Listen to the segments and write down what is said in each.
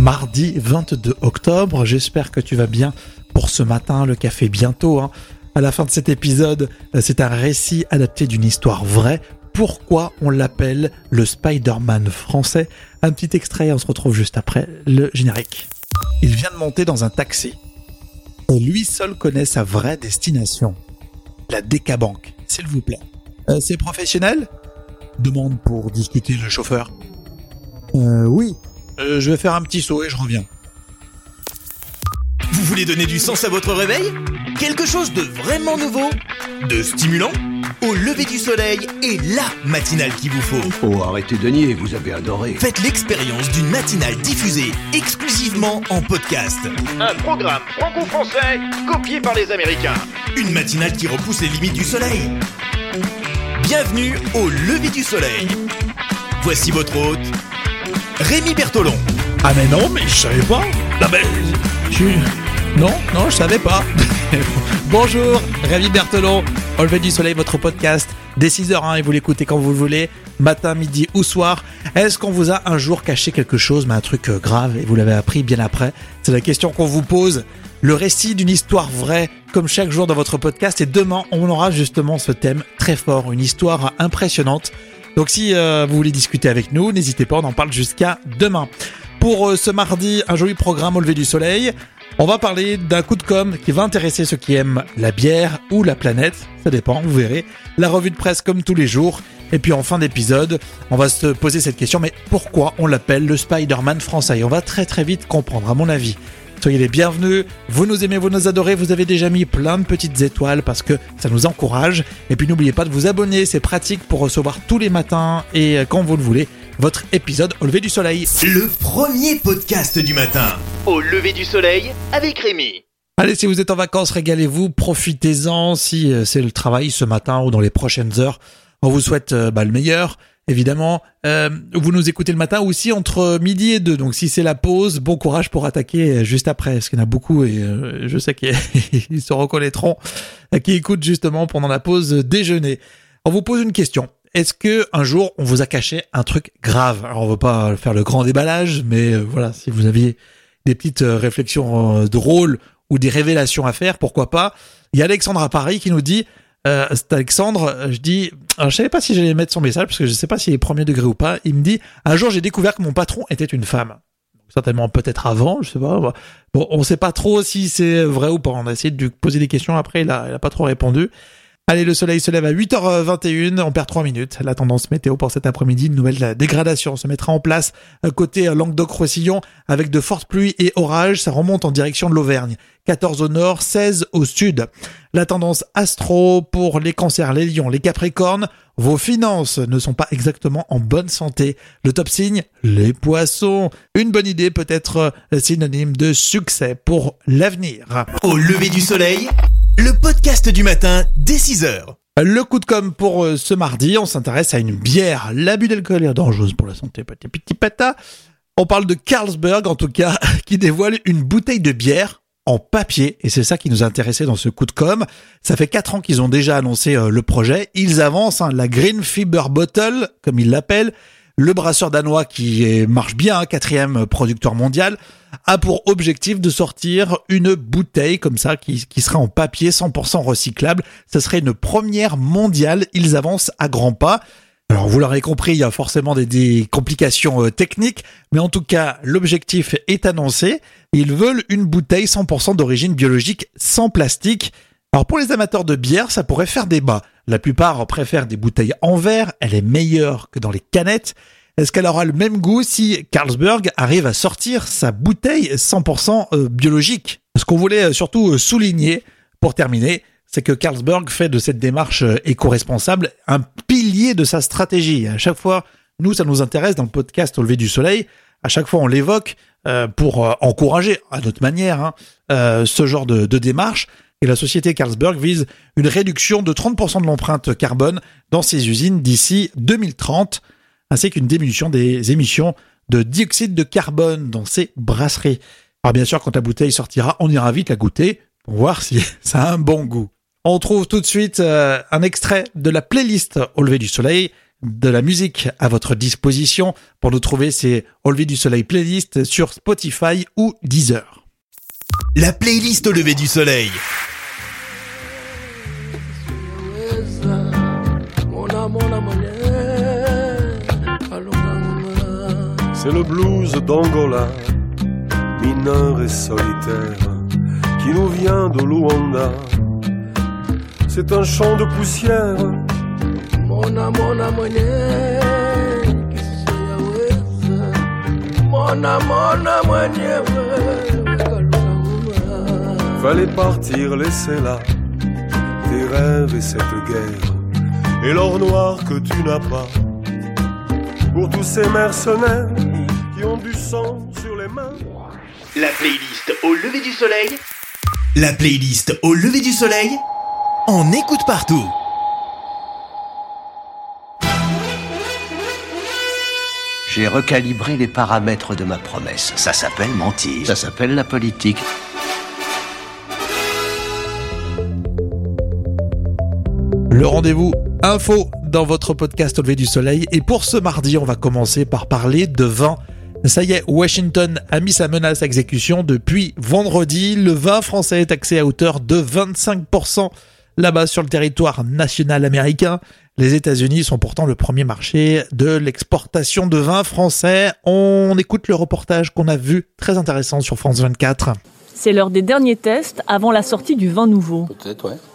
mardi 22 octobre. J'espère que tu vas bien pour ce matin, le café bientôt. Hein. À la fin de cet épisode, c'est un récit adapté d'une histoire vraie. Pourquoi on l'appelle le Spider-Man français? Un petit extrait, on se retrouve juste après le générique. Il vient de monter dans un taxi. Et lui seul connaît sa vraie destination. La Décabanque, s'il vous plaît. Euh, c'est professionnel? Demande pour discuter le chauffeur. Euh, oui. Je vais faire un petit saut et je reviens. Vous voulez donner du sens à votre réveil? Quelque chose de vraiment nouveau? De stimulant? Au lever du soleil et la matinale qu'il vous faut. Oh, arrêtez de nier, vous avez adoré. Faites l'expérience d'une matinale diffusée exclusivement en podcast. Un programme franco-français copié par les Américains. Une matinale qui repousse les limites du soleil. Bienvenue au lever du soleil. Voici votre hôte, Rémi Bertolon. Ah mais non, mais je savais pas. Ben, je... Non, non, je savais pas. Bonjour, Rémi Berthelon, au lever du soleil, votre podcast, dès 6h, et vous l'écoutez quand vous le voulez, matin, midi ou soir. Est-ce qu'on vous a un jour caché quelque chose, mais un truc euh, grave, et vous l'avez appris bien après? C'est la question qu'on vous pose. Le récit d'une histoire vraie, comme chaque jour dans votre podcast, et demain, on aura justement ce thème très fort, une histoire impressionnante. Donc si euh, vous voulez discuter avec nous, n'hésitez pas, on en parle jusqu'à demain. Pour euh, ce mardi, un joli programme au lever du soleil. On va parler d'un coup de com qui va intéresser ceux qui aiment la bière ou la planète, ça dépend, vous verrez. La revue de presse comme tous les jours. Et puis en fin d'épisode, on va se poser cette question, mais pourquoi on l'appelle le Spider-Man français? On va très très vite comprendre, à mon avis. Soyez les bienvenus, vous nous aimez, vous nous adorez, vous avez déjà mis plein de petites étoiles parce que ça nous encourage. Et puis n'oubliez pas de vous abonner, c'est pratique pour recevoir tous les matins et quand vous le voulez votre épisode au lever du soleil. Le premier podcast du matin. Au lever du soleil avec Rémi. Allez, si vous êtes en vacances, régalez-vous, profitez-en. Si euh, c'est le travail ce matin ou dans les prochaines heures, on vous souhaite euh, bah, le meilleur. Évidemment, euh, vous nous écoutez le matin aussi entre midi et deux. Donc si c'est la pause, bon courage pour attaquer juste après. Parce qu'il y en a beaucoup et je sais qu'ils se reconnaîtront qui écoutent justement pendant la pause déjeuner. On vous pose une question. Est-ce que un jour on vous a caché un truc grave? Alors on va pas faire le grand déballage, mais euh, voilà, si vous aviez des petites euh, réflexions euh, drôles ou des révélations à faire, pourquoi pas? Il y a Alexandre à Paris qui nous dit euh, c'est Alexandre, je dis, alors je savais pas si j'allais mettre son message parce que je sais pas s'il est premier degré ou pas. Il me dit, un jour j'ai découvert que mon patron était une femme. Certainement peut-être avant, je sais pas. Bon, on sait pas trop si c'est vrai ou pas. On a essayé de lui poser des questions après, il a, il a pas trop répondu. Allez, le soleil se lève à 8h21, on perd 3 minutes. La tendance météo pour cet après-midi, une nouvelle dégradation se mettra en place côté Languedoc-Roussillon avec de fortes pluies et orages. Ça remonte en direction de l'Auvergne. 14 au nord, 16 au sud. La tendance astro pour les cancers, les lions, les capricornes. Vos finances ne sont pas exactement en bonne santé. Le top signe, les poissons. Une bonne idée peut être synonyme de succès pour l'avenir. Au lever du soleil, le podcast du matin dès 6h. Le coup de com pour euh, ce mardi, on s'intéresse à une bière. L'abus d'alcool est dangereuse pour la santé, petit pata. On parle de Carlsberg, en tout cas, qui dévoile une bouteille de bière en papier, et c'est ça qui nous intéressait dans ce coup de com. Ça fait quatre ans qu'ils ont déjà annoncé euh, le projet. Ils avancent hein, la Green Fiber Bottle, comme ils l'appellent. Le brasseur danois, qui marche bien, hein, quatrième producteur mondial, a pour objectif de sortir une bouteille comme ça qui, qui sera en papier 100% recyclable. Ce serait une première mondiale. Ils avancent à grands pas. Alors vous l'aurez compris, il y a forcément des, complications euh, techniques, mais en tout cas l'objectif est annoncé. Ils veulent une bouteille 100% d'origine biologique sans plastique. Alors pour les amateurs de bière, ça pourrait faire débat. La plupart préfèrent des bouteilles en verre, elle est meilleure que dans les canettes. Est-ce qu'elle aura le même goût si Carlsberg arrive à sortir sa bouteille 100% euh, biologique? Ce qu'on voulait euh, surtout souligner pour terminer, c'est que Carlsberg fait de cette démarche éco-responsable un pilier de sa stratégie. À chaque fois, nous, ça nous intéresse dans le podcast Au lever du soleil. À chaque fois, on l'évoque pour encourager, à notre manière, hein, ce genre de démarche et la société Carlsberg vise une réduction de 30% de l'empreinte carbone dans ses usines d'ici 2030, ainsi qu'une diminution des émissions de dioxyde de carbone dans ses brasseries. Alors bien sûr, quand la bouteille sortira, on ira vite la goûter pour voir si ça a un bon goût. On trouve tout de suite euh, un extrait de la playlist au lever du soleil. de la musique à votre disposition. Pour nous trouver, c'est Au lever du soleil playlist sur Spotify ou Deezer. La playlist au lever du soleil. C'est le blues d'Angola, mineur et solitaire, qui nous vient de Luanda. C'est un champ de poussière. Mona mona kisiyaweza Mona mona mwenyewe Fallait partir, laisser là tes rêves et cette guerre, et l'or noir que tu n'as pas. Pour tous ces mercenaires qui ont du sang sur les mains. La playlist au lever du soleil. La playlist au lever du soleil. On écoute partout. J'ai recalibré les paramètres de ma promesse. Ça s'appelle mentir. Ça s'appelle la politique. Le rendez-vous info dans votre podcast Au lever du soleil. Et pour ce mardi, on va commencer par parler de vin. Ça y est, Washington a mis sa menace à exécution depuis vendredi. Le vin français est taxé à hauteur de 25% là-bas sur le territoire national américain. Les États-Unis sont pourtant le premier marché de l'exportation de vin français. On écoute le reportage qu'on a vu, très intéressant sur France 24. C'est l'heure des derniers tests avant la sortie du vin nouveau.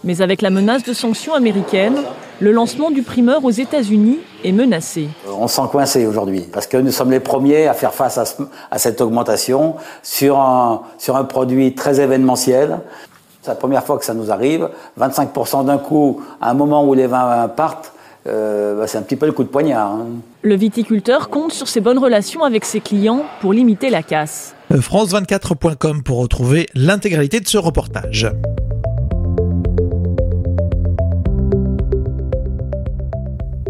Mais avec la menace de sanctions américaines, le lancement du primeur aux États-Unis est menacé. On s'en coincé aujourd'hui parce que nous sommes les premiers à faire face à, ce- à cette augmentation sur un, sur un produit très événementiel. C'est la première fois que ça nous arrive. 25% d'un coup, à un moment où les vins partent, euh, bah, c'est un petit peu le coup de poignard. hein. Le viticulteur compte sur ses bonnes relations avec ses clients pour limiter la casse. France24.com pour retrouver l'intégralité de ce reportage.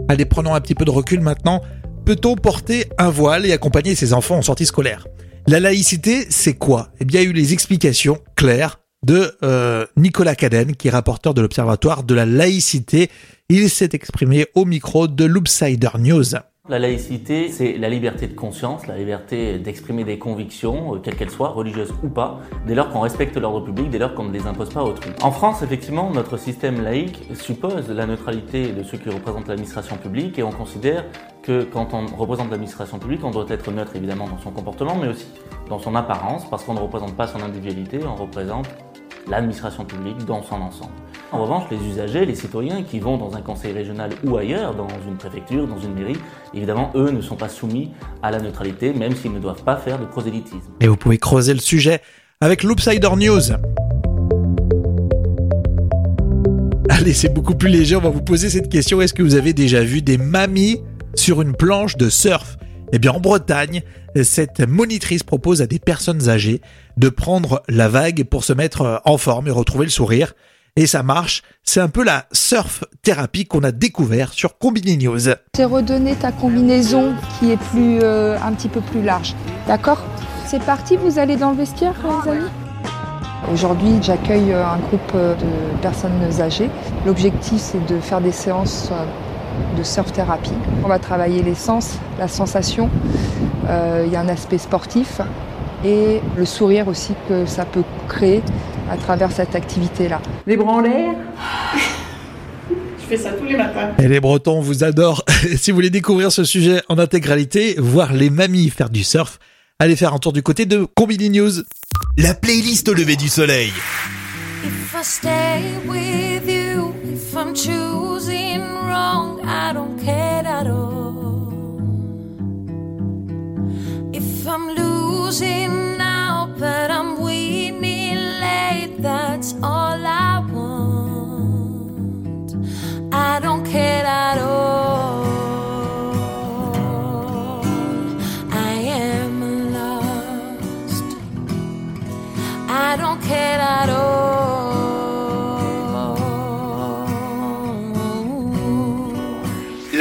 Allez, prenons un petit peu de recul maintenant. Peut-on porter un voile et accompagner ses enfants en sortie scolaire? La laïcité, c'est quoi? Eh bien, il y a eu les explications claires de euh, Nicolas Cadenne, qui est rapporteur de l'Observatoire de la laïcité. Il s'est exprimé au micro de Loopsider News. La laïcité, c'est la liberté de conscience, la liberté d'exprimer des convictions, euh, quelles qu'elles soient, religieuses ou pas, dès lors qu'on respecte l'ordre public, dès lors qu'on ne les impose pas à autrui. En France, effectivement, notre système laïque suppose la neutralité de ceux qui représentent l'administration publique et on considère que quand on représente l'administration publique, on doit être neutre évidemment dans son comportement, mais aussi dans son apparence, parce qu'on ne représente pas son individualité, on représente l'administration publique dans son ensemble. En revanche, les usagers, les citoyens qui vont dans un conseil régional ou ailleurs, dans une préfecture, dans une mairie, évidemment, eux ne sont pas soumis à la neutralité, même s'ils ne doivent pas faire de prosélytisme. Et vous pouvez creuser le sujet avec Loopsider News. Allez, c'est beaucoup plus léger, on va vous poser cette question. Est-ce que vous avez déjà vu des mamies sur une planche de surf? Eh bien, en Bretagne, cette monitrice propose à des personnes âgées de prendre la vague pour se mettre en forme et retrouver le sourire. Et ça marche, c'est un peu la surf thérapie qu'on a découvert sur Combini News. C'est redonner ta combinaison qui est plus, euh, un petit peu plus large. D'accord? C'est parti, vous allez dans le vestiaire, les amis? Aujourd'hui, j'accueille euh, un groupe euh, de personnes âgées. L'objectif, c'est de faire des séances euh, de surf thérapie. On va travailler les sens, la sensation. Il y a un aspect sportif et le sourire aussi que ça peut créer à travers cette activité-là. Les bras en l'air. Je fais ça tous les matins. Et les Bretons vous adorent. si vous voulez découvrir ce sujet en intégralité, voir les mamies faire du surf, allez faire un tour du côté de Combini News. La playlist au lever du soleil. If I stay with you, if I'm choosing wrong, I don't care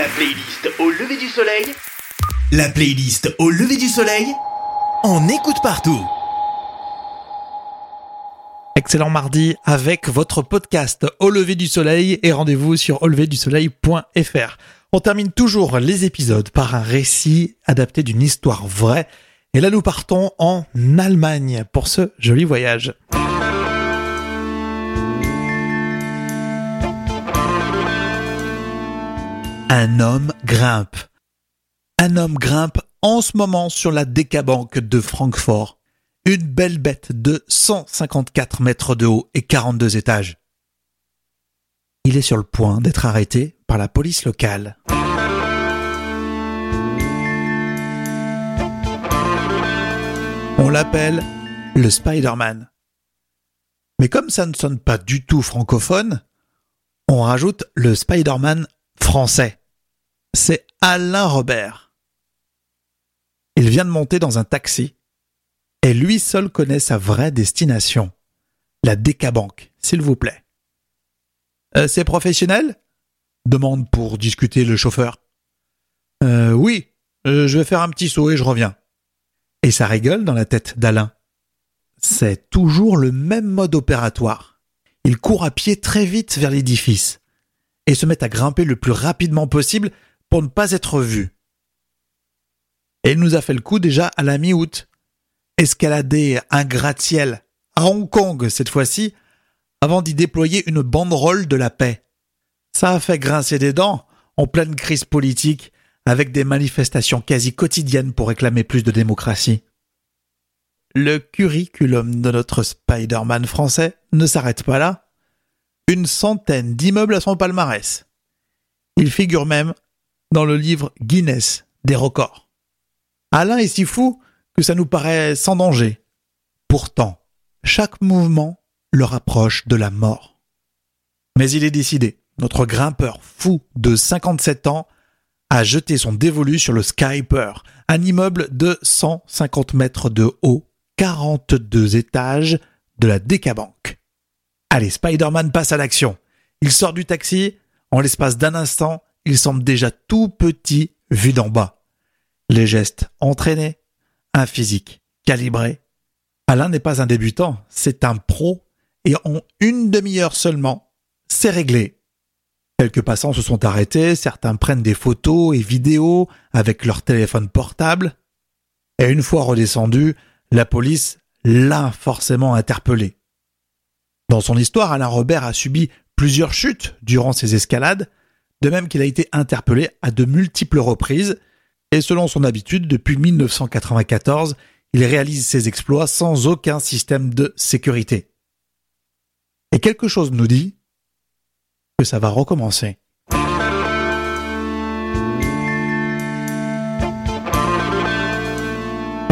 La playlist au lever du soleil. La playlist au lever du soleil. On écoute partout. Excellent mardi avec votre podcast Au lever du soleil et rendez-vous sur auleverdusoleil.fr. On termine toujours les épisodes par un récit adapté d'une histoire vraie. Et là, nous partons en Allemagne pour ce joli voyage. Un homme grimpe. Un homme grimpe en ce moment sur la décabanque de Francfort. Une belle bête de 154 mètres de haut et 42 étages. Il est sur le point d'être arrêté par la police locale. On l'appelle le Spider-Man. Mais comme ça ne sonne pas du tout francophone, on rajoute le Spider-Man français. C'est Alain Robert. Il vient de monter dans un taxi et lui seul connaît sa vraie destination, la Décabanque, s'il vous plaît. Euh, c'est professionnel? Demande pour discuter le chauffeur. Euh, oui, euh, je vais faire un petit saut et je reviens. Et ça rigole dans la tête d'Alain. C'est toujours le même mode opératoire. Il court à pied très vite vers l'édifice et se met à grimper le plus rapidement possible pour ne pas être vu. Et il nous a fait le coup déjà à la mi-août escalader un gratte-ciel à Hong Kong cette fois-ci, avant d'y déployer une banderole de la paix. Ça a fait grincer des dents en pleine crise politique, avec des manifestations quasi quotidiennes pour réclamer plus de démocratie. Le curriculum de notre Spider-Man français ne s'arrête pas là. Une centaine d'immeubles à son palmarès. Il figure même dans le livre Guinness des records. Alain est si fou que ça nous paraît sans danger. Pourtant, chaque mouvement le rapproche de la mort. Mais il est décidé. Notre grimpeur fou de 57 ans a jeté son dévolu sur le Skyper, un immeuble de 150 mètres de haut, 42 étages de la Décabanque. Allez, Spider-Man passe à l'action. Il sort du taxi. En l'espace d'un instant, il semble déjà tout petit vu d'en bas. Les gestes entraînés, un physique calibré. Alain n'est pas un débutant, c'est un pro et en une demi-heure seulement, c'est réglé. Quelques passants se sont arrêtés, certains prennent des photos et vidéos avec leur téléphone portable. Et une fois redescendu, la police l'a forcément interpellé. Dans son histoire, Alain Robert a subi plusieurs chutes durant ses escalades, de même qu'il a été interpellé à de multiples reprises et selon son habitude, depuis 1994, il réalise ses exploits sans aucun système de sécurité. Et quelque chose nous dit que ça va recommencer.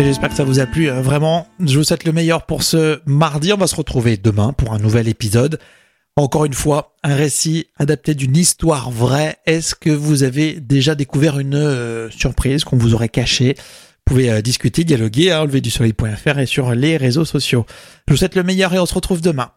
J'espère que ça vous a plu. Euh, vraiment, je vous souhaite le meilleur pour ce mardi. On va se retrouver demain pour un nouvel épisode. Encore une fois, un récit adapté d'une histoire vraie. Est-ce que vous avez déjà découvert une euh, surprise qu'on vous aurait cachée? Vous pouvez euh, discuter, dialoguer à hein, enleverdusoleil.fr et sur les réseaux sociaux. Je vous souhaite le meilleur et on se retrouve demain.